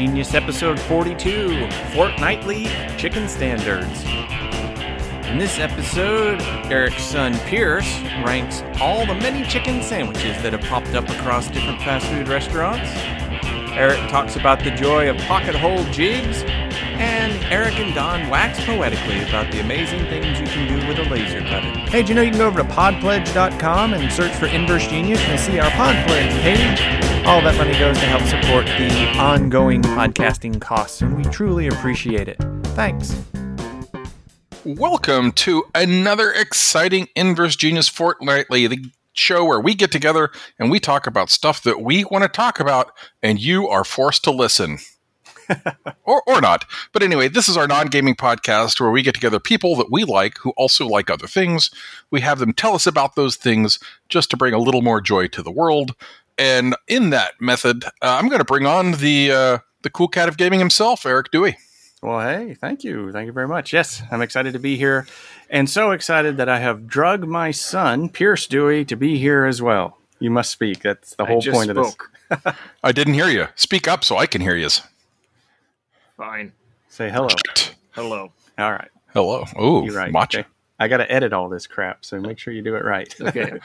Genius episode 42 Fortnightly Chicken Standards. In this episode, Eric's son Pierce ranks all the many chicken sandwiches that have popped up across different fast food restaurants. Eric talks about the joy of pocket hole jigs, and Eric and Don wax poetically about the amazing things you can do with a laser cutter. Hey, do you know you can go over to podpledge.com and search for Inverse Genius and see our Podpledge page? All that money goes to help support the ongoing podcasting costs, and we truly appreciate it. Thanks. Welcome to another exciting Inverse Genius Fortnightly, the show where we get together and we talk about stuff that we want to talk about, and you are forced to listen. or, or not. But anyway, this is our non gaming podcast where we get together people that we like who also like other things. We have them tell us about those things just to bring a little more joy to the world. And in that method, uh, I'm going to bring on the uh, the cool cat of gaming himself, Eric Dewey. Well, hey, thank you. Thank you very much. Yes, I'm excited to be here and so excited that I have drugged my son, Pierce Dewey, to be here as well. You must speak. That's the whole point spoke. of this. I didn't hear you. Speak up so I can hear you. Fine. Say hello. Hello. All right. Hello. Ooh, You're right. matcha. Okay. I got to edit all this crap, so make sure you do it right. Okay.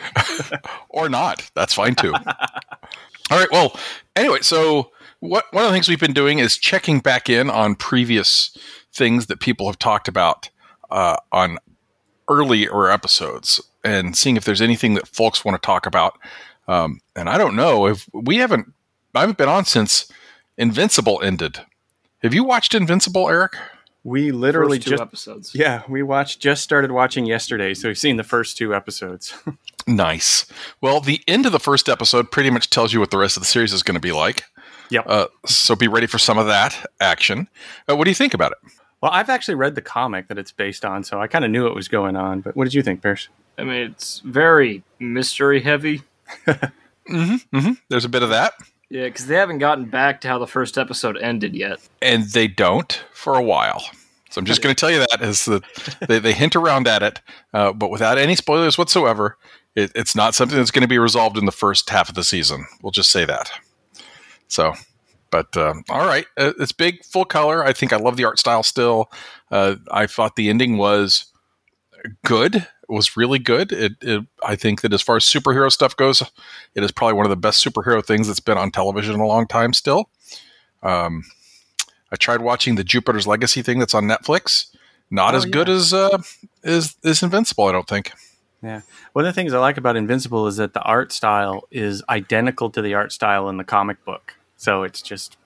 or not. That's fine too. All right. Well, anyway, so what one of the things we've been doing is checking back in on previous things that people have talked about uh, on earlier episodes and seeing if there's anything that folks want to talk about. Um, and I don't know if we haven't. I haven't been on since Invincible ended. Have you watched Invincible, Eric? we literally First two just episodes. yeah, we watched just started watching yesterday, so we've seen the first two episodes. Nice. Well, the end of the first episode pretty much tells you what the rest of the series is going to be like. Yep. Uh, so be ready for some of that action. Uh, what do you think about it? well, I've actually read the comic that it's based on, so I kind of knew what was going on. But what did you think, Pierce? I mean, it's very mystery heavy. Mm-hmm, mm-hmm. There's a bit of that, Yeah, because they haven't gotten back to how the first episode ended yet. and they don't for a while. So I'm just going to tell you that is that they, they hint around at it, uh, but without any spoilers whatsoever. It, it's not something that's going to be resolved in the first half of the season. We'll just say that. So, but um, all right, uh, it's big, full color. I think I love the art style still. Uh, I thought the ending was good. Was really good. It, it, I think that as far as superhero stuff goes, it is probably one of the best superhero things that's been on television in a long time. Still, um, I tried watching the Jupiter's Legacy thing that's on Netflix. Not Oh, as good as uh, as as Invincible. I don't think. Yeah. One of the things I like about Invincible is that the art style is identical to the art style in the comic book. So it's just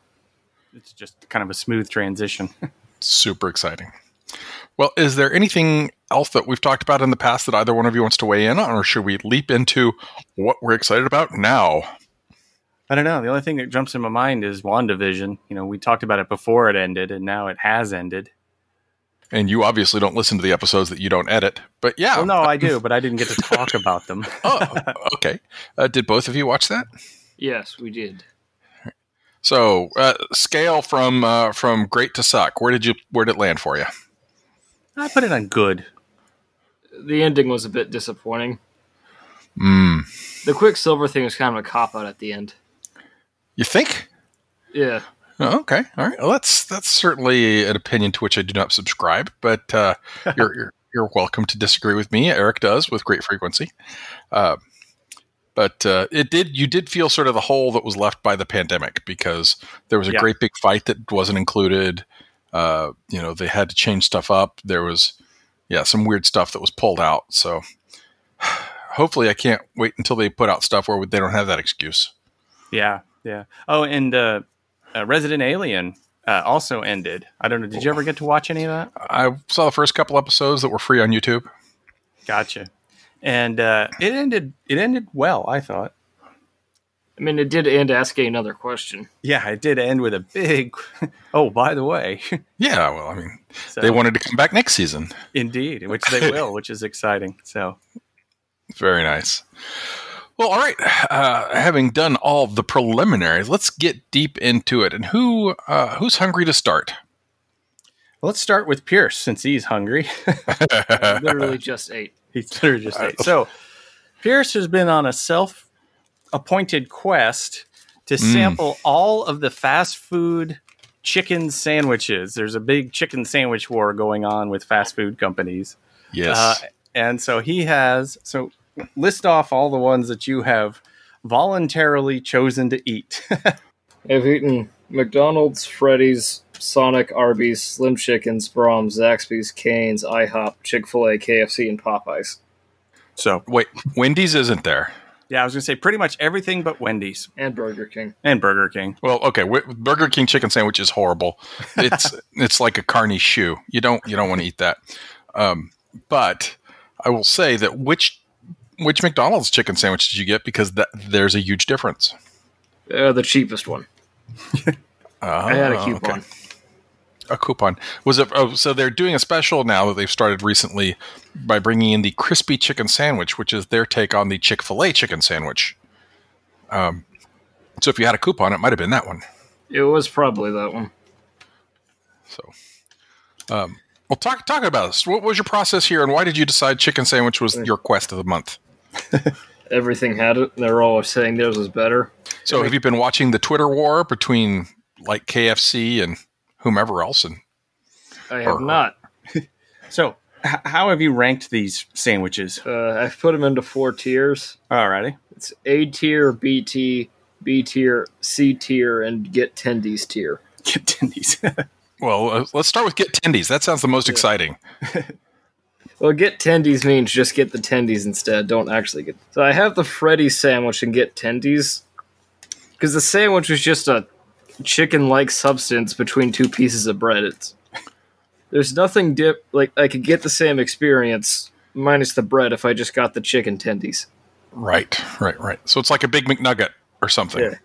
it's just kind of a smooth transition. super exciting. Well, is there anything else that we've talked about in the past that either one of you wants to weigh in on, or should we leap into what we're excited about now? I don't know. The only thing that jumps in my mind is WandaVision. You know, we talked about it before it ended and now it has ended. And you obviously don't listen to the episodes that you don't edit, but yeah. Well, no, I do, but I didn't get to talk about them. oh, okay. Uh, did both of you watch that? Yes, we did. So, uh, scale from uh, from great to suck. Where did you where did it land for you? I put it on good. The ending was a bit disappointing. Mm. The Quicksilver thing was kind of a cop out at the end. You think? Yeah. Oh, okay, all right. Well, that's that's certainly an opinion to which I do not subscribe, but uh, you're, you're you're welcome to disagree with me. Eric does with great frequency. Uh, but uh, it did you did feel sort of the hole that was left by the pandemic because there was a Yeah. great big fight that wasn't included. Uh, you know, they had to change stuff up. There was yeah some weird stuff that was pulled out. So hopefully, I can't wait until they put out stuff where they don't have that excuse. Yeah, yeah. Oh, and uh, uh, Resident Alien uh, also ended. I don't know. Did you ever get to watch any of that? I saw the first couple episodes that were free on YouTube. Gotcha. And uh, it ended. It ended well. I thought. I mean, it did end asking another question. Yeah, it did end with a big. Oh, by the way, Yeah, well, I mean, so, they wanted to come back next season. indeed, which they will, which is exciting. So Very nice. Well, all right. Uh, having done all the preliminaries, let's get deep into it. And who uh, who's hungry to start? let's start with Pierce since he's hungry. Literally just ate. He's literally just ate. So Pierce has been on a self-appointed quest to sample all of the fast food chicken sandwiches. There's a big chicken sandwich war going on with fast food companies. Yes. Uh, and so he has so list off all the ones that you have voluntarily chosen to eat. I've eaten McDonald's, Freddy's, Sonic, Arby's, Slim Chickens, Braum's, Zaxby's, Cane's, IHOP, Chick Fil A, KFC, and Popeyes. so Wait, Wendy's isn't there. Yeah, I was gonna say pretty much everything but Wendy's And Burger King. and Burger King. Well, okay, w- Burger King chicken sandwich is horrible. It's it's like a carny shoe. You don't you don't want to eat that. Um, but I will say that which which McDonald's chicken sandwich did you get? Because that there's a huge difference. Uh, the cheapest one. I had a Oh, coupon. okay. A coupon was it? Oh, so they're doing a special now that they've started recently by bringing in the crispy chicken sandwich, which is their take on the Chick Fil A chicken sandwich. Um, so if you had a coupon, it might have been that one. It was probably that one. So, um, well, talk talk about this. What was your process here, and why did you decide chicken sandwich was your quest of the month? Everything had it. They're all saying theirs was better. So, have you been watching the Twitter war between like KFC and whomever else? And I have Or- not. So h- how have you ranked these sandwiches? Uh, I've put them into four tiers. Alrighty. It's A tier, B T, B tier, C tier, and get tendies tier. Get tendies. well, uh, let's start with get tendies. That sounds the most exciting. Well, get tendies means just get the tendies instead. Don't actually get. So I have the Freddy sandwich and get tendies because the sandwich was just a chicken-like substance between two pieces of bread. It's there's nothing dip like I could get the same experience minus the bread if I just got the chicken tendies. Right, right, right. So it's like a big McNugget or something. Yeah.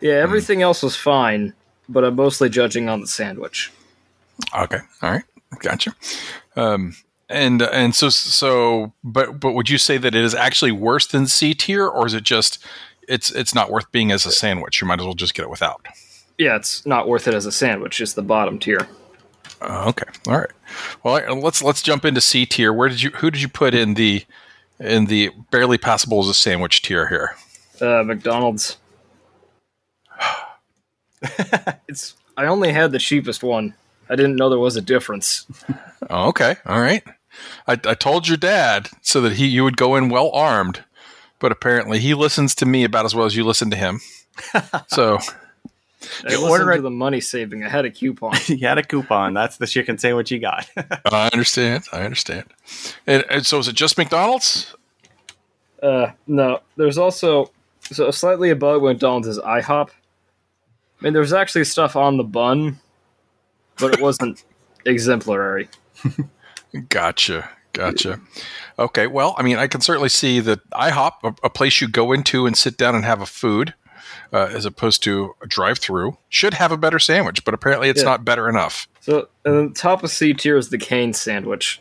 Yeah, everything else was fine, but I'm mostly judging on the sandwich. Okay, all right, gotcha. Um, and and so so, but but would you say that it is actually worse than C tier, or is it just it's it's not worth being as a sandwich? You might as well just get it without. Yeah, it's not worth it as a sandwich. It's the bottom tier. Uh, okay, all right. Well, let's let's jump into C tier. Where did you who did you put in the in the barely passable as a sandwich tier here? Uh, McDonald's. it's. I only had the cheapest one. I didn't know there was a difference. Oh, okay, all right. I, I told your dad so that he you would go in well armed, but apparently he listens to me about as well as you listen to him. So I You listened order to the money saving. I had a coupon. you had a coupon. That's the chicken sandwich you got. I understand. I understand. And, and so is it just McDonald's? uh, no, there's also so slightly above McDonald's is IHOP. I mean, there was actually stuff on the bun, but it wasn't exemplary. Gotcha. Gotcha. Okay. Well, I mean, I can certainly see that IHOP, a, a place you go into and sit down and have a food, uh, as opposed to a drive-through, should have a better sandwich. But apparently, it's Yeah. not better enough. So, and then top of C tier is the cane sandwich.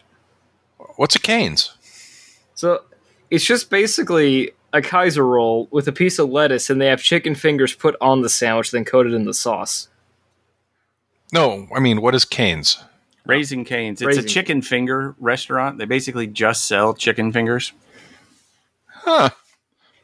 What's a Cane's? So it's just basically a Kaiser roll with a piece of lettuce, and they have chicken fingers put on the sandwich, then coated in the sauce. No, I mean, what is Cane's? Raising Canes. It's Raising a chicken finger restaurant. They basically just sell chicken fingers. Huh.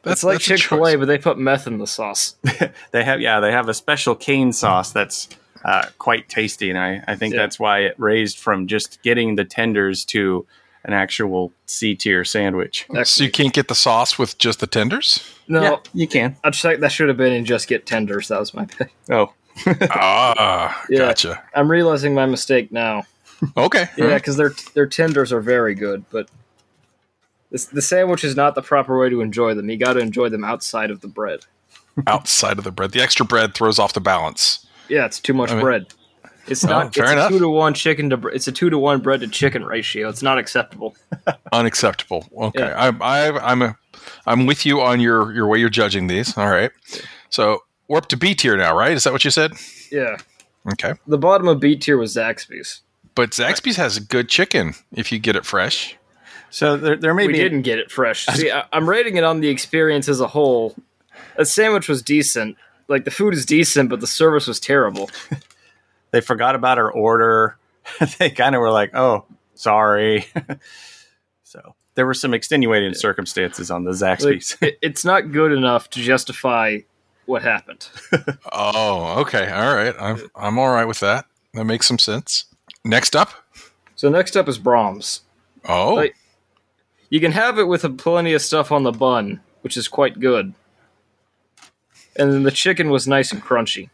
That's it's like Chick Fil A, but they put meth in the sauce. They have yeah, they have a special cane sauce that's uh, quite tasty, and I, I think Yeah. that's why it raised from just getting the tenders to an actual C tier sandwich. So you can't get the sauce with just the tenders? No, Yeah, you can. I'd say that should have been in just get tenders. That was my pick. Oh, ah, Yeah. gotcha. I'm realizing my mistake now. Okay. Yeah, because their their tenders are very good, but this, the sandwich is not the proper way to enjoy them. You got to enjoy them outside of the bread. Outside of the bread, the extra bread throws off the balance. Yeah, it's too much I mean- bread. It's Oh, not. fair it's enough. a two to one chicken to. It's a two to one bread to chicken ratio. It's not acceptable. Unacceptable. Okay, Yeah. I'm I, I'm a, I'm with you on your your way you're judging these. All right. So we're up to B tier now, right? Is that what you said? Yeah, Okay. the bottom of B tier was Zaxby's. But Zaxby's has a good chicken if you get it fresh. So there, there may we be didn't get it fresh. See, I, I'm rating it on the experience as a whole. The sandwich was decent. Like the food is decent, but the service was terrible. they forgot about our order. they kind of were like, "Oh, sorry." so there were some extenuating circumstances on the Like, Zaxby's. it, it's not good enough to justify what happened. Oh, okay. All right. I'm I'm all right with that. That makes some sense. Next up. so next up is Braum's. Oh, Like- You can have it with a plenty of stuff on the bun, which is quite good. And then the chicken was nice and crunchy.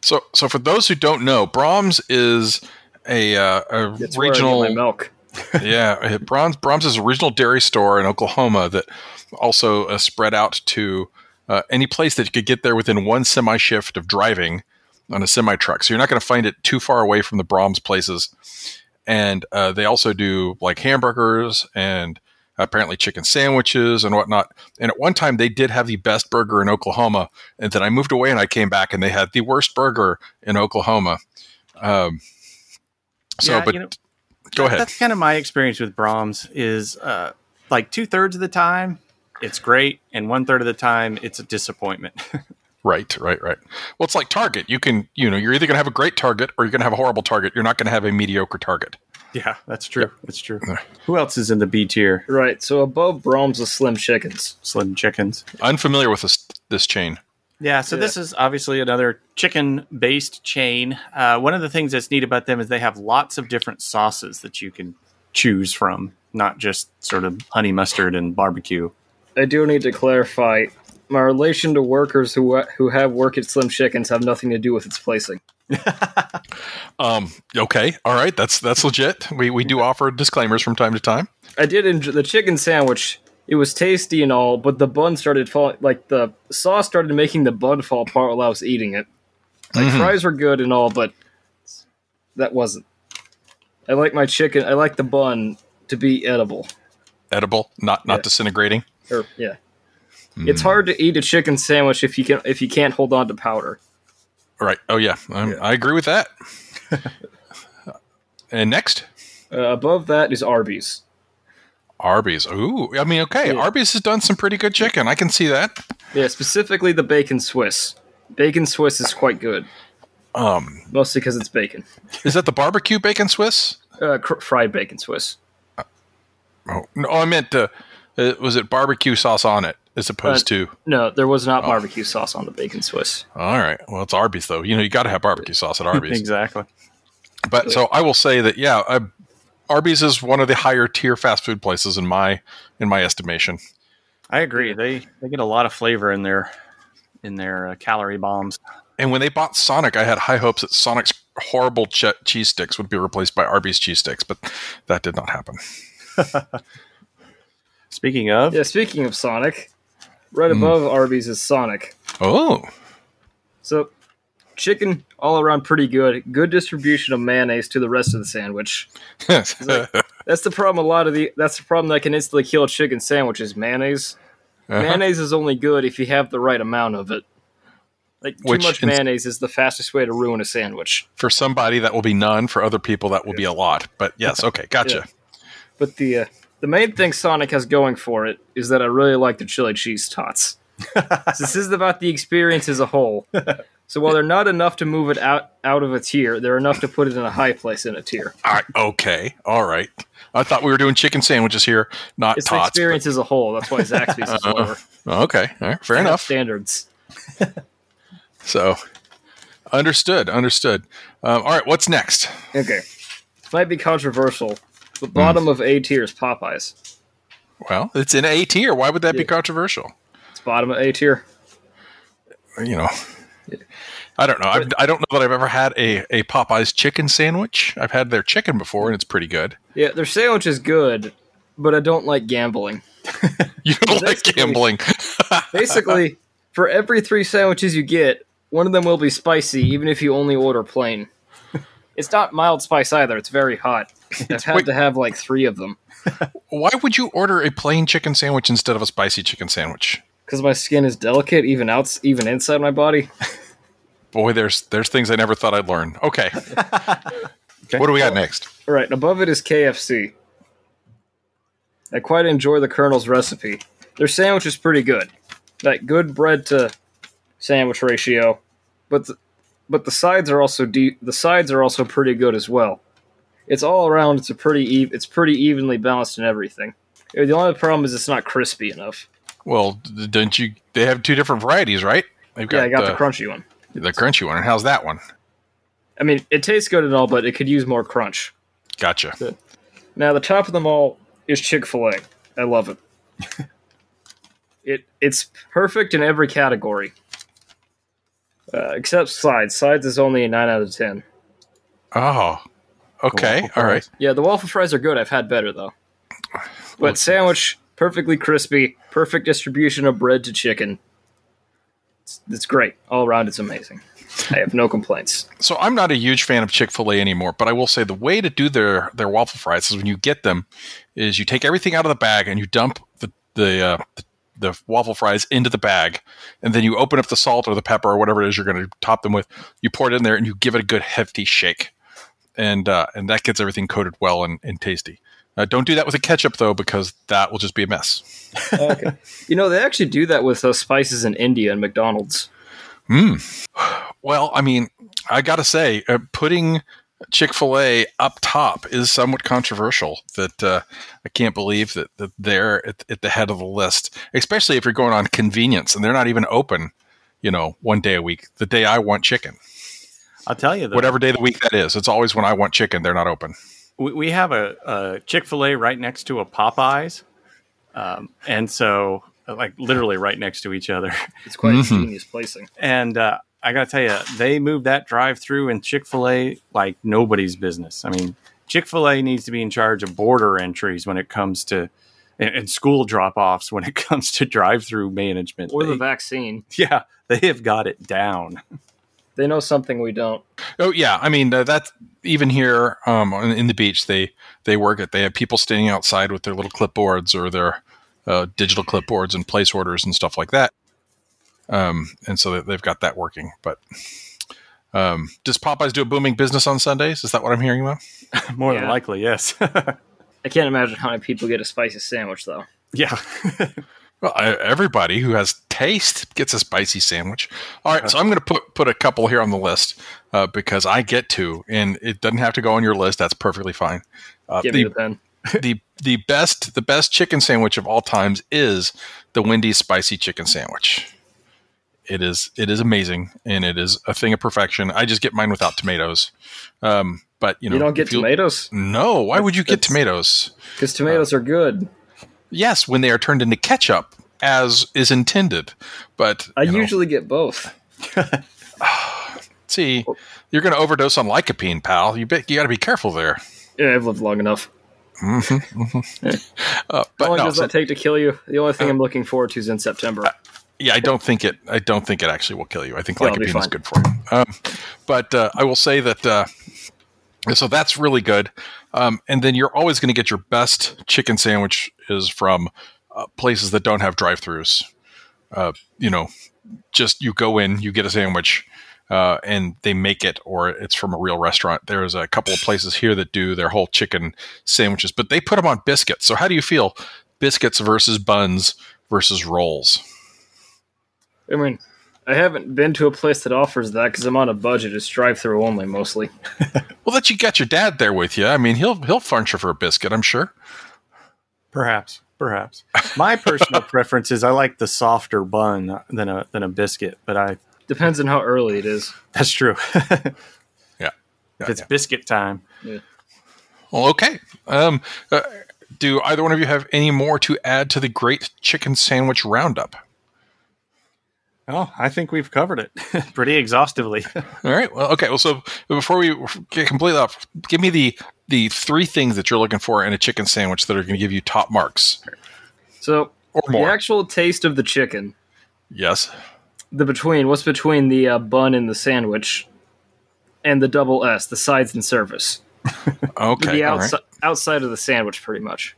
so so for those who don't know, Braum's is a uh, a It's where I my regional milk. yeah, Braum's Braum's is a regional dairy store in Oklahoma that also uh, spread out to uh, any place that you could get there within one semi shift of driving on a semi truck. So you're not going to find it too far away from the Braum's places. And uh, they also do like hamburgers and apparently chicken sandwiches and whatnot. And at one time, they did have the best burger in Oklahoma. And then I moved away and I came back and they had the worst burger in Oklahoma. Um, so, Yeah, but you know, go ahead. That's kind of my experience with Braum's. Is uh, like two thirds of the time it's great, and one third of the time it's a disappointment. Right, right, right. Well, it's like Target. You can, you know, you're either going to have a great Target or you're going to have a horrible Target. You're not going to have a mediocre Target. Yeah, that's true. That's true. Who else is in the B tier? Right, so above Braum's is Slim Chickens. Slim Chickens. Unfamiliar with this this chain. Yeah, so this is obviously another chicken based chain. Uh, one of the things that's neat about them is they have lots of different sauces that you can choose from, not just sort of honey mustard and barbecue. I do need to clarify my relation to workers who who have work at Slim Chickens have nothing to do with its placing. Um, okay, all right, that's that's legit. We we do offer disclaimers from time to time. I did enjoy the chicken sandwich. It was tasty and all, but the bun started falling. Like the sauce started making the bun fall apart while I was eating it. Like Mhm. fries were good and all, but that wasn't. I like my chicken. I like the bun to be edible. Edible, not not Yeah. disintegrating. Or yeah, it's hard to eat a chicken sandwich if you can if you can't hold on to powder. Right. Oh yeah, i Yeah. I agree with that. and next, Uh, above that is Arby's. Arby's. Ooh, I mean, okay, Yeah. Arby's has done some pretty good chicken. I can see that. Yeah, specifically the bacon Swiss. Bacon Swiss is quite good, Um, mostly because it's bacon. is that the barbecue bacon Swiss? Uh, cr- fried bacon Swiss. Oh no, I meant uh, uh, was it barbecue sauce on it as opposed to? No, there was Oh. not barbecue sauce on the bacon Swiss. All right. Well, it's Arby's though. You know, you got to have barbecue sauce at Arby's. Exactly. But so I will say that yeah, uh, Arby's is one of the higher tier fast food places in my in my estimation. I agree. They they get a lot of flavor in their in their uh, calorie bombs. And when they bought Sonic, I had high hopes that Sonic's horrible ch- cheese sticks would be replaced by Arby's cheese sticks, but that did not happen. Speaking of, Yeah, speaking of Sonic, right Hmm. above Arby's is Sonic. Oh, So, chicken all around pretty good. Good distribution of mayonnaise to the rest of the sandwich. That's the problem. A lot of the that's the problem that can instantly kill a chicken sandwich is mayonnaise. Uh-huh. Mayonnaise is only good if you have the right amount of it. Like too Which much in- mayonnaise is the fastest way to ruin a sandwich. for somebody that will be none. For other people, that will be a lot. But yes, okay, gotcha. But the uh, the main thing Sonic has going for it is that I really like the chili cheese tots. this is about the experience as a whole. So while they're not enough to move it out out of a tier, they're enough to put it in a high place in a tier. All right, okay, all right. I thought we were doing chicken sandwiches here, not It's the tots. experience as a whole. That's why Zaxby's is lower. but- okay, all right, fair enough. Standards. So, understood, understood. Um, all right, what's next? Okay. Might be controversial. The bottom hmm. of A tier is Popeyes. Well, it's in A tier. Why would that be controversial? It's bottom of A tier. You know, I don't know. I've, I don't know that I've ever had a, a Popeyes chicken sandwich. I've had their chicken before, and it's pretty good. Yeah, their sandwich is good, but I don't like gambling. You don't like gambling. Basically, for every three sandwiches you get, one of them will be spicy, even if you only order plain. It's not mild spice either. It's very hot. I've had Wait. to have like three of them Why would you order a plain chicken sandwich instead of a spicy chicken sandwich? because my skin is delicate, even outs, even inside my body. Boy, there's there's things I never thought I'd learn. Okay. What do we got next? All right, above it is KFC. I quite enjoy the Colonel's recipe. Their sandwich is pretty good. That good bread to sandwich ratio, but the, but the sides are also de- the sides are also pretty good as well. It's all around. It's a pretty it's pretty evenly balanced in everything. The only problem is it's not crispy enough. Well, don't you? They have two different varieties, right? They've Yeah, I got uh, the crunchy one. the crunchy one. And how's that one? I mean, it tastes good and all, but it could use more crunch. Gotcha. Now, the top of them all is Chick Fil A. I love it. it it's perfect in every category, uh, except sides. Sides is only a nine out of ten. Oh, okay. Waffle All right. Yeah, the waffle fries are good. I've had better though. But sandwich, perfectly crispy, perfect distribution of bread to chicken. It's, it's great all around. It's amazing. I have no complaints. So I'm not a huge fan of Chick Fil A anymore, but I will say the way to do their their waffle fries is when you get them, is you take everything out of the bag and you dump the the uh, the, the waffle fries into the bag, and then you open up the salt or the pepper or whatever it is you're going to top them with. You pour it in there and you give it a good hefty shake, and uh, and that gets everything coated well and, and tasty. Uh, don't do that with a ketchup though, because that will just be a mess. Okay, you know they actually do that with uh, spices in India and McDonald's. Well, I mean, I got to say, uh, putting Chick Fil A up top is somewhat controversial. That uh, I can't believe that, that they're at, at the head of the list, especially if you're going on convenience and they're not even open. You know, one day a week, the day I want chicken, I'll tell you, though, whatever day of the week that is. It's always when I want chicken. They're not open. we, we have a, a Chick Fil A right next to a Popeyes, um, and so like literally right next to each other. It's quite Mhm. genius placing. And uh, I got to tell you, they moved that drive-through in Chick Fil A like nobody's business. I mean, Chick Fil A needs to be in charge of border entries when it comes to and, and school drop-offs when it comes to drive-through management. Or the vaccine. yeah, they have got it down. They know something we don't. Oh yeah, I mean uh, that's even here um, in, in the beach. They they work it. They have people standing outside with their little clipboards or their uh, digital clipboards and place orders and stuff like that. Um, and so they- they've got that working. But um, does Popeyes do a booming business on Sundays? Is that what I'm hearing about? More than likely, yes. I can't imagine how many people get a spicy sandwich though. yeah. Well, I, everybody who has taste gets a spicy sandwich. All right, so I'm going to put put a couple here on the list uh, because I get to, and it doesn't have to go on your list. That's perfectly fine. Uh, Give the, me the pen. the the best the best chicken sandwich of all times is the Wendy's spicy chicken sandwich. It is it is amazing and it is a thing of perfection. I just get mine without tomatoes. Um, but you know You don't get you- tomatoes No, why would you get That's- tomatoes? because tomatoes are good. Yes, when they are turned into ketchup as is intended. But I know, usually get both. see you're going to overdose on lycopene, pal. You bet you got to be careful there. Yeah, I've lived long enough. Uh, How long no, does so- that take to kill you? The only thing I'm looking forward to is in September. Yeah, I don't think it. I don't think it actually will kill you. I think Yeah, lycopene is good for you. Um, but uh, I will say that. So that's really good. Um, and then you're always going to get your best chicken sandwich is from uh, places that don't have drive-throughs. Uh, you know, just you go in, you get a sandwich, uh, and they make it, or it's from a real restaurant. There's a couple of places here that do their whole chicken sandwiches, but they put them on biscuits. So how do you feel? Biscuits versus buns versus rolls. I mean, I haven't been to a place that offers that because I'm on a budget. It's drive-through only mostly. Well, that you got your dad there with you. I mean, he'll he'll furnish you for a biscuit, I'm sure. Perhaps, perhaps. My personal preference is I like the softer bun than a than a biscuit, but I Depends on how early it is. that's true. Yeah. if it's biscuit time, Yeah. Well, okay. Um, uh, do either one of you have any more to add to the great chicken sandwich roundup? Oh, I think we've covered it pretty exhaustively. All right. Well, okay. Well, so before we get completely off, give me the the three things that you're looking for in a chicken sandwich that are going to give you top marks So or more. the actual taste of the chicken, yes. the between, what's between the uh, bun and the sandwich, and the double S, the sides and service. Okay. the all right. outside outside of the sandwich, pretty much.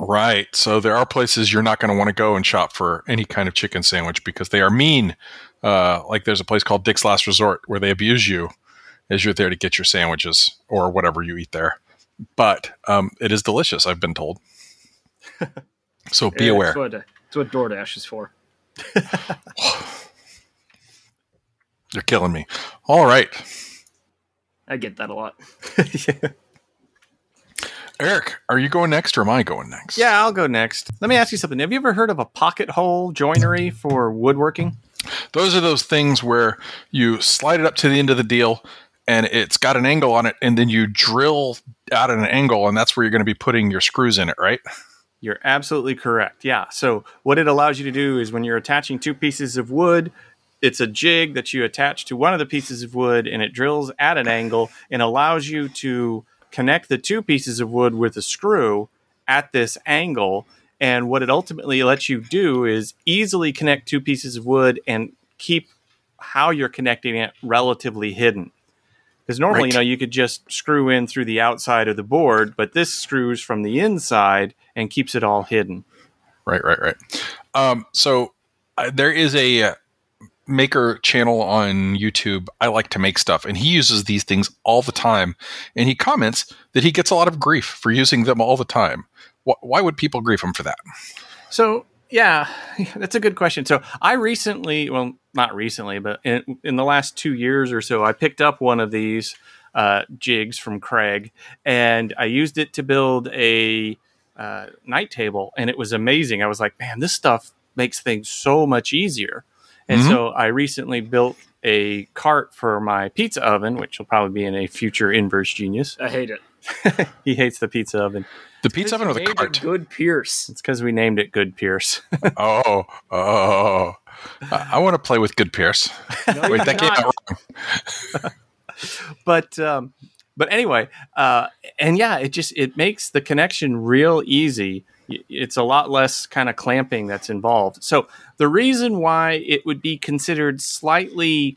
Right. So there are places you're not going to want to go and shop for any kind of chicken sandwich because they are mean. Uh, like there's a place called Dick's Last Resort where they abuse you as you're there to get your sandwiches or whatever you eat there. But um, it is delicious, I've been told. so be Yeah, aware. That's what, that's what DoorDash is for. You're killing me. All right. I get that a lot. Eric, are you going next or am I going next? yeah, I'll go next. Let me ask you something. Have you ever heard of a pocket hole joinery for woodworking? those are those things where you slide it up to the end of the deal and it's got an angle on it and then you drill out at an angle and that's where you're going to be putting your screws in it right You're absolutely correct. Yeah. So what it allows you to do is when you're attaching two pieces of wood, it's a jig that you attach to one of the pieces of wood and it drills at an angle and allows you to connect the two pieces of wood with a screw at this angle. And what it ultimately lets you do is easily connect two pieces of wood and keep how you're connecting it relatively hidden. Because normally, Right. you know, you could just screw in through the outside of the board, but this screws from the inside and keeps it all hidden. Right, right, right. Um, so uh, there is a uh, maker channel on YouTube. I like to make stuff, and he uses these things all the time. And he comments that he gets a lot of grief for using them all the time. Why would people grieve him for that? So yeah, that's a good question. So I recently, well, not recently, but in, in the last two years or so, I picked up one of these uh, jigs from Kreg, and I used it to build a uh, night table, and it was amazing. I was like, man, this stuff makes things so much easier. And Mhm. so I recently built a cart for my pizza oven, which will probably be in a future Inverse Genius. I hate it. he hates the pizza oven. The pizza oven or the cart? Good Pierce. It's because we named it Good Pierce. Oh, oh. I, I want to play with Good Pierce. No, Wait, you that came out wrong. but um, but anyway, uh, and yeah, it just it makes the connection real easy. It's a lot less kind of clamping that's involved. So the reason why it would be considered slightly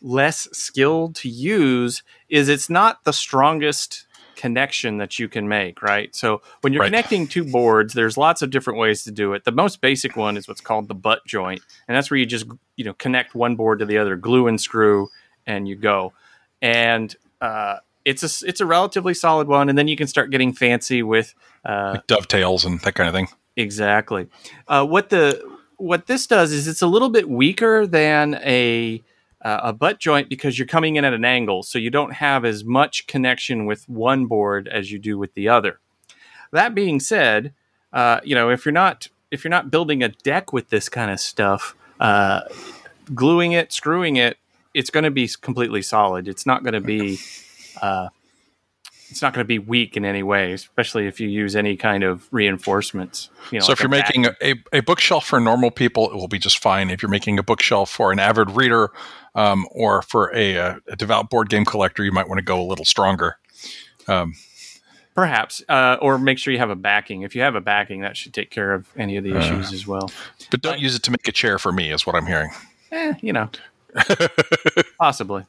less skilled to use is it's not the strongest connection that you can make, right? So when you're Right. connecting two boards, there's lots of different ways to do it. The most basic one is what's called the butt joint, and that's where you just you know connect one board to the other, glue and screw, and you go. And uh, it's a it's a relatively solid one, and then you can start getting fancy with uh, Like dovetails and that kind of thing. Exactly. Uh, what the what this does is it's a little bit weaker than a uh, a butt joint because you're coming in at an angle, so you don't have as much connection with one board as you do with the other. That being said, uh, you know if you're not if you're not building a deck with this kind of stuff, uh, gluing it, screwing it, it's going to be completely solid. It's not going to be uh, it's not going to be weak in any way, especially if you use any kind of reinforcements. You know, so like if you're back- making a, a bookshelf for normal people, it will be just fine. If you're making a bookshelf for an avid reader um, or for a, a, a devout board game collector, you might want to go a little stronger. Um, perhaps, uh, or make sure you have a backing. If you have a backing, that should take care of any of the Uh. issues as well. but don't use it to make a chair for me, is what I'm hearing. Eh, you know, possibly.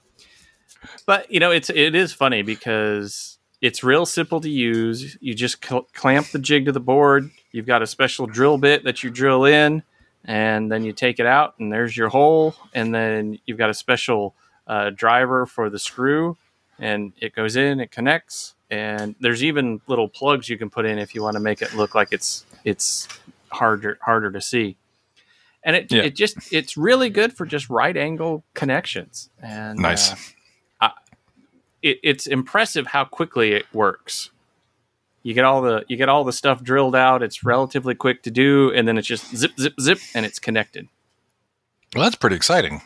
But you know, it's it is funny because it's real simple to use. You just cl- clamp the jig to the board. You've got a special drill bit that you drill in, and then you take it out, and there's your hole. And then you've got a special uh, driver for the screw, and it goes in, it connects, and there's even little plugs you can put in if you want to make it look like it's it's harder harder to see. And it, Yeah. it just it's really good for just right angle connections. And Nice. uh, it, it's impressive how quickly it works. You get all the you get all the stuff drilled out. It's relatively quick to do, and then it's just zip zip zip, and it's connected. Well, that's pretty exciting.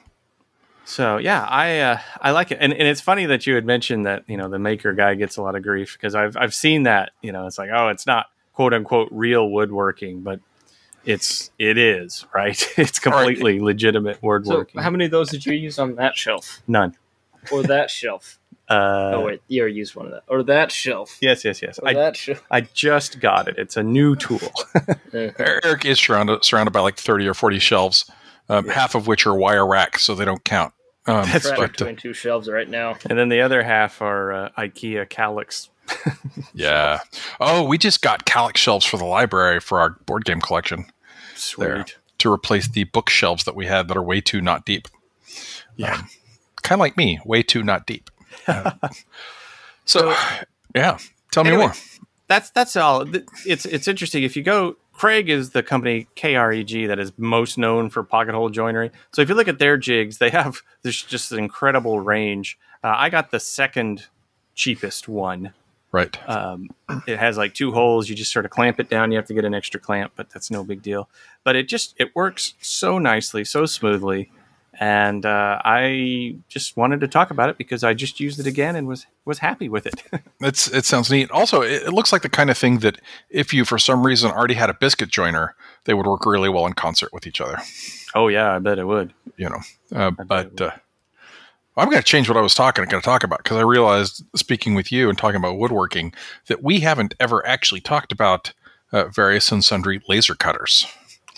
So yeah, I uh, I like it, and, and it's funny that you had mentioned that you know the maker guy gets a lot of grief because I've I've seen that you know it's like oh it's not quote unquote real woodworking, but it's it is right. It's completely legitimate So, woodworking. how many of those did you use on that shelf None. Or that shelf? Uh, oh wait, you already used one of that or that shelf. Yes, yes, yes. Or I, that shelf. I just got it. It's a new tool. Uh, Eric is surrounded surrounded by like 30 or 40 shelves, um, half of which are wire rack, so they don't count. Um, That's trapped but, uh, between two shelves right now. and then the other half are uh, IKEA Kallax. yeah. Oh, we just got Kallax shelves for the library for our board game collection Sweet. There. to replace the bookshelves that we had that are way too not deep. Yeah. Kind of like me, way too not deep. Uh, so, yeah. Tell me more. that's that's all. It's it's interesting. If you go, Kreg is the company KREG that is most known for pocket hole joinery. So if you look at their jigs, they have there's just an incredible range. Uh, I got the second cheapest one. Right. Um, it has like two holes. You just sort of clamp it down. You have to get an extra clamp, but that's no big deal. But it just it works so nicely, so smoothly, and uh, I just wanted to talk about it because I just used it again and was was happy with it. It's it sounds neat. Also, it, it looks like the kind of thing that if you for some reason already had a biscuit joiner, they would work really well in concert with each other. oh yeah, I bet it would. You know, uh, but uh, I'm going to change what I was talking going to talk about because I realized speaking with you and talking about woodworking that we haven't ever actually talked about uh, various and sundry laser cutters.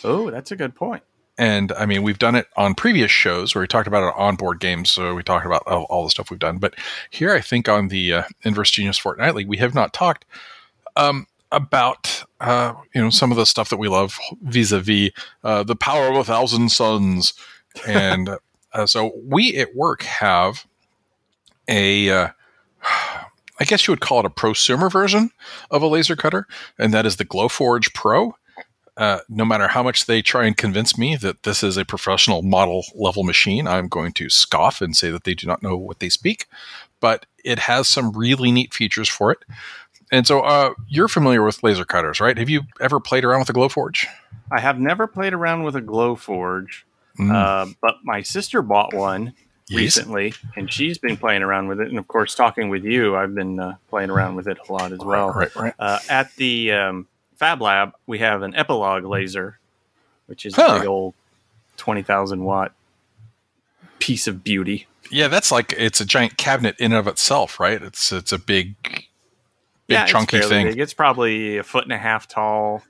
Oh, that's a good point. And I mean, we've done it on previous shows where we talked about it on board games. So we talked about all, all the stuff we've done. But here, I think on the uh, Inverse Genius Fortnightly, we have not talked um, about uh, you know some of the stuff that we love vis-a-vis uh, the power of a thousand suns. And uh, so we at work have a. Uh, I guess you would call it a prosumer version of a laser cutter, and that is the Glowforge Pro uh, no matter how much they try and convince me that this is a professional model level machine, I'm going to scoff and say that they do not know what they speak. But it has some really neat features for it. And so uh, you're familiar with laser cutters, right? Have you ever played around with a Glowforge? I have never played around with a Glowforge, Mm. uh, but my sister bought one Yes. recently, and she's been playing around with it. And of course, talking with you, I've been uh, playing around with it a lot as well. right, right. Uh, at the um, Fab Lab, we have an Epilog laser, which is Huh. a big old twenty thousand watt piece of beauty. Yeah, that's like it's a giant cabinet in and of itself, right? It's it's a big, big it's chunky fairly thing. Big. It's probably a foot and a half tall,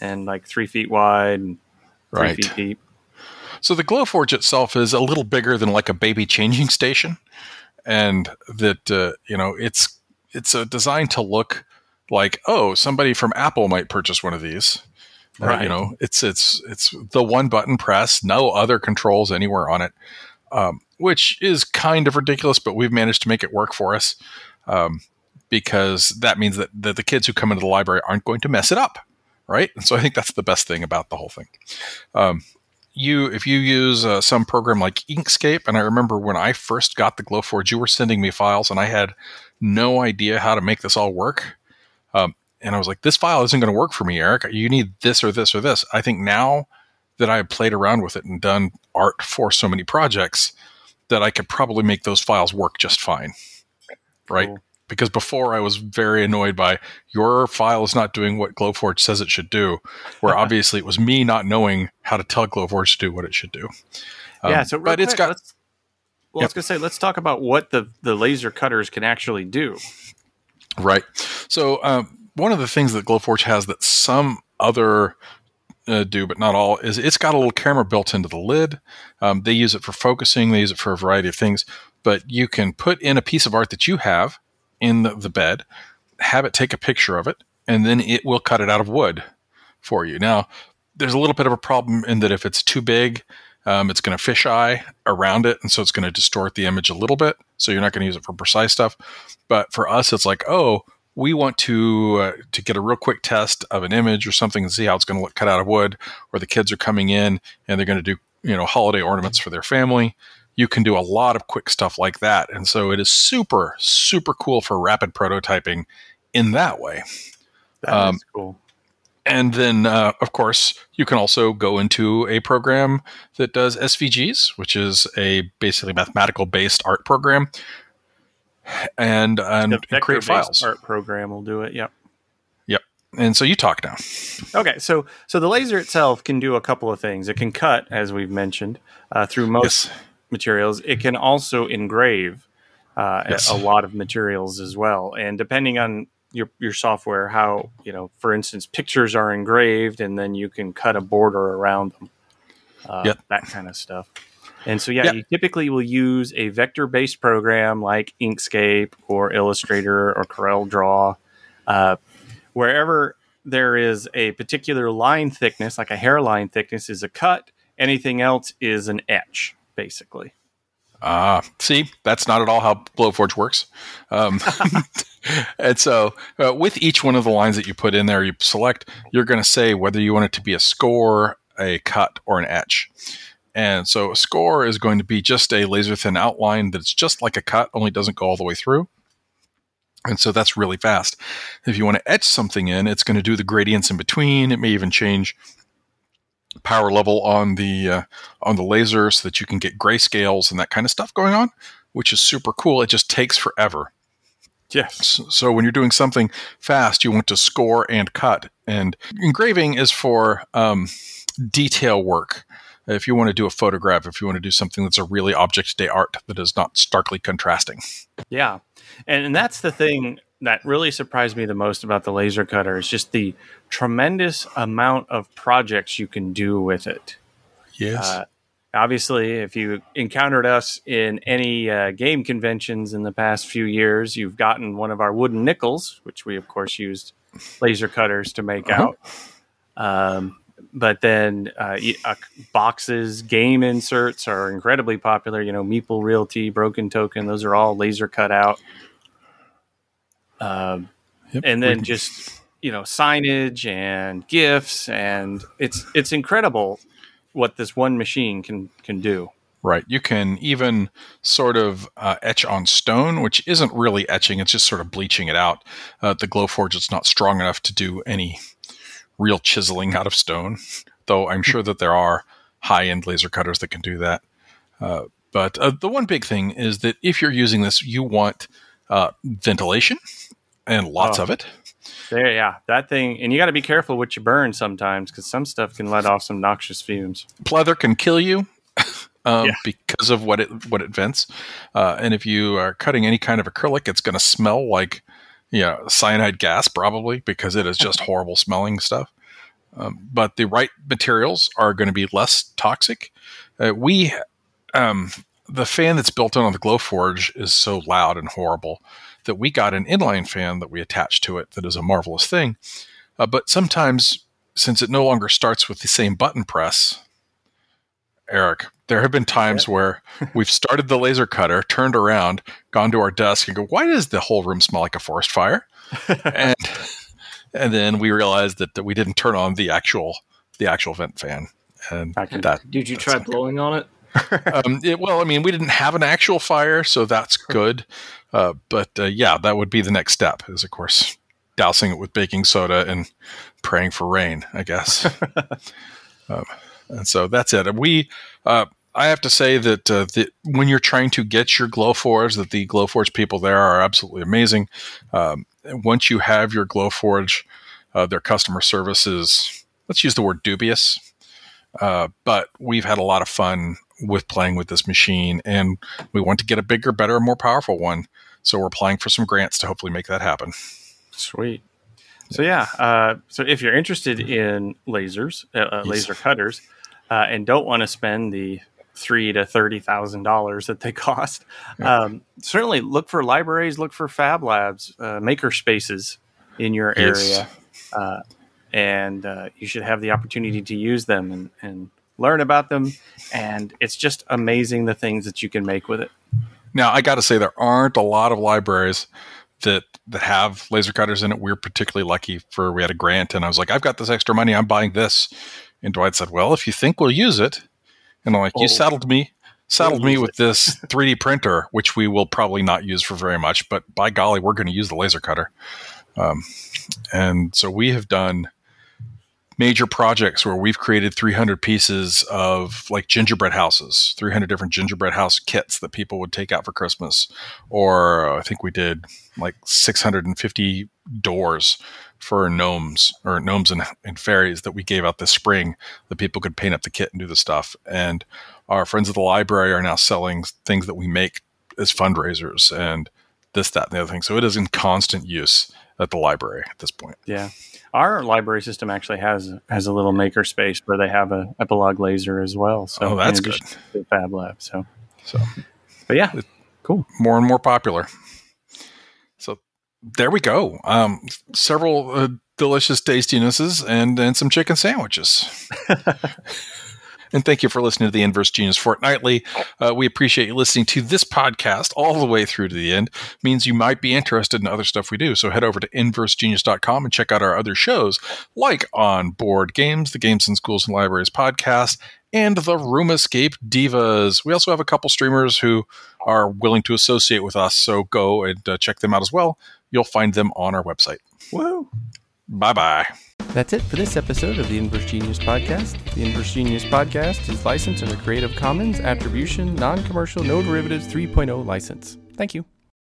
and like three feet wide and three Right. feet deep. So the Glowforge itself is a little bigger than like a baby changing station, and that uh, you know it's it's uh, designed to look like oh somebody from Apple might purchase one of these. Uh, Right. you know, it's it's it's the one button press, no other controls anywhere on it, um, which is kind of ridiculous, but we've managed to make it work for us um, because that means that, that the kids who come into the library aren't going to mess it up, right? And so I think that's the best thing about the whole thing. Um, you if you use uh, some program like Inkscape, and I remember when I first got the Glowforge, you were sending me files, and I had no idea how to make this all work. Um, and I was like, "This file isn't going to work for me, Eric. You need this or this or this." I think now that I have played around with it and done art for so many projects, that I could probably make those files work just fine, right? Cool. Because before I was very annoyed by your file is not doing what Glowforge says it should do, where obviously it was me not knowing how to tell Glowforge to do what it should do. Um, yeah, so but it's quick, got Let's, well, I was gonna say let's talk about what the the laser cutters can actually do. Right. So um, one of the things that Glowforge has that some other uh, do, but not all, is it's got a little camera built into the lid. Um, they use it for focusing. They use it for a variety of things. But you can put in a piece of art that you have in the, the bed, have it take a picture of it, and then it will cut it out of wood for you. Now, there's a little bit of a problem in that if it's too big, um, it's going to fisheye around it, and so it's going to distort the image a little bit. So you're not going to use it for precise stuff. But for us, it's like, oh, we want to uh, to get a real quick test of an image or something and see how it's going to look cut out of wood. Or the kids are coming in and they're going to do you know holiday ornaments for their family. You can do a lot of quick stuff like that, and so it is super super cool for rapid prototyping in that way. That is Um, cool. And then, uh, of course, you can also go into a program that does SVGs, which is a basically mathematical based art program, and and, The and create files. art program will do it. Yep. Yep. And so you talk now. Okay, so so the laser itself can do a couple of things. It can cut, as we've mentioned, uh, through most Yes. materials. It can also engrave uh, Yes. a lot of materials as well. And depending on your your software, how you know, for instance, pictures are engraved, and then you can cut a border around them. Uh, Yep. That kind of stuff. And so, yeah, Yeah. you typically will use a vector-based program like Inkscape or Illustrator or Corel Draw. Uh, wherever there is a particular line thickness, like a hairline thickness, is a cut. Anything else is an etch, basically. Ah, see, that's not at all how Glowforge works. Um, and so, uh, with each one of the lines that you put in there, you select, you're going to say whether you want it to be a score, a cut, or an etch. And so, a score is going to be just a laser thin outline that's just like a cut, only doesn't go all the way through. And so that's really fast. If you want to etch something in, it's going to do the gradients in between. It may even change power level on the uh, on the laser so that you can get grayscales and that kind of stuff going on, which is super cool. It just takes forever. Yes. So when you're doing something fast, you want to score and cut. And engraving is for um, detail work. If you want to do a photograph, if you want to do something that's a really object day art that is not starkly contrasting. Yeah. And, and that's the thing that really surprised me the most about the laser cutter is just the tremendous amount of projects you can do with it. Yes. Uh, obviously, if you encountered us in any uh, game conventions in the past few years, you've gotten one of our wooden nickels, which we, of course, used laser cutters to make Uh-huh. out. Um, but then uh, uh, boxes, game inserts are incredibly popular. You know, Meeple Realty, Broken Token, those are all laser cut out. Um, Yep. and then just you know signage and gifts and it's it's incredible what this one machine can can do Right. You can even sort of uh, etch on stone, which isn't really etching, it's just sort of bleaching it out. Uh, the Glowforge is not strong enough to do any real chiseling out of stone, though I'm sure that there are high end laser cutters that can do that. Uh, but uh, the one big thing is that if you're using this, you want uh, ventilation and lots Oh. of it. there yeah that thing and you got to be careful what you burn sometimes because some stuff can let off some noxious fumes pleather can kill you um, Yeah. because of what it what it vents. Uh, and if you are cutting any kind of acrylic, it's going to smell like you know cyanide gas probably because it is just horrible smelling stuff. Um, but the right materials are going to be less toxic. Uh, we um, the fan that's built in on the Glowforge is so loud and horrible that we got an inline fan that we attached to it that is a marvelous thing. Uh, but sometimes, since it no longer starts with the same button press, Eric, there have been times where we've started the laser cutter, turned around, gone to our desk, and go, "Why does the whole room smell like a forest fire?" and and then we realized that, that we didn't turn on the actual the actual vent fan, and can- that Did you try not good. blowing on it? um, it, well, I mean, we didn't have an actual fire, so that's good. Uh, but uh, yeah, that would be the next step. Is of course dousing it with baking soda and praying for rain. I guess. um, and so that's it. We, uh, I have to say that uh, the, when you're trying to get your Glowforge, that the Glowforge people there are absolutely amazing. Um, once you have your Glowforge, uh, their customer service is, let's use the word dubious. Uh, but we've had a lot of fun with playing with this machine, and we want to get a bigger, better, more powerful one. So we're applying for some grants to hopefully make that happen. sweet so yeah uh, so if you're interested in lasers uh, uh, Yes. laser cutters uh, and don't want to spend the three to thirty thousand dollars that they cost um, certainly look for libraries look for fab labs uh, maker spaces in your Yes. area uh, and uh, you should have the opportunity to use them and, and learn about them and it's just amazing the things that you can make with it Now, I got to say, there aren't a lot of libraries that that have laser cutters in it. We're particularly lucky for we had a grant, and I was like, I've got this extra money, I'm buying this. And Dwight said, Well, if you think we'll use it, and I'm like, Oh. you saddled me, saddled We'll me with this 3D printer, which we will probably not use for very much, but by golly, we're going to use the laser cutter. Um, and so we have done major projects where we've created 300 pieces of like gingerbread houses 300 different gingerbread house kits that people would take out for christmas. Or uh, i think we did like 650 doors for gnomes or gnomes and, and fairies that we gave out this spring that people could paint up the kit and do the stuff. And our friends at the library are now selling things that we make as fundraisers and this that and the other thing. So it is in constant use at the library at this point. Yeah, our library system actually has has a little maker space where they have a Epilog laser as well. So Oh, that's in addition to the Fab Lab. So, so but yeah, cool. more and more popular. So there we go. Um, several uh, delicious tastinesses and and some chicken sandwiches. and thank you for listening to the Inverse Genius Fortnightly. Uh, we appreciate you listening to this podcast all the way through to the end. means you might be interested in other stuff we do. So head over to inversegenius.com and check out our other shows like On Board Games, the Games in Schools and Libraries podcast, and the Room Escape Divas. We also have a couple streamers who are willing to associate with us. So go and uh, check them out as well. You'll find them on our website. Woo! Bye bye. That's it for this episode of the Inverse Genius Podcast. The Inverse Genius Podcast is licensed under Creative Commons Attribution Non Commercial No Derivatives 3.0 license. Thank you.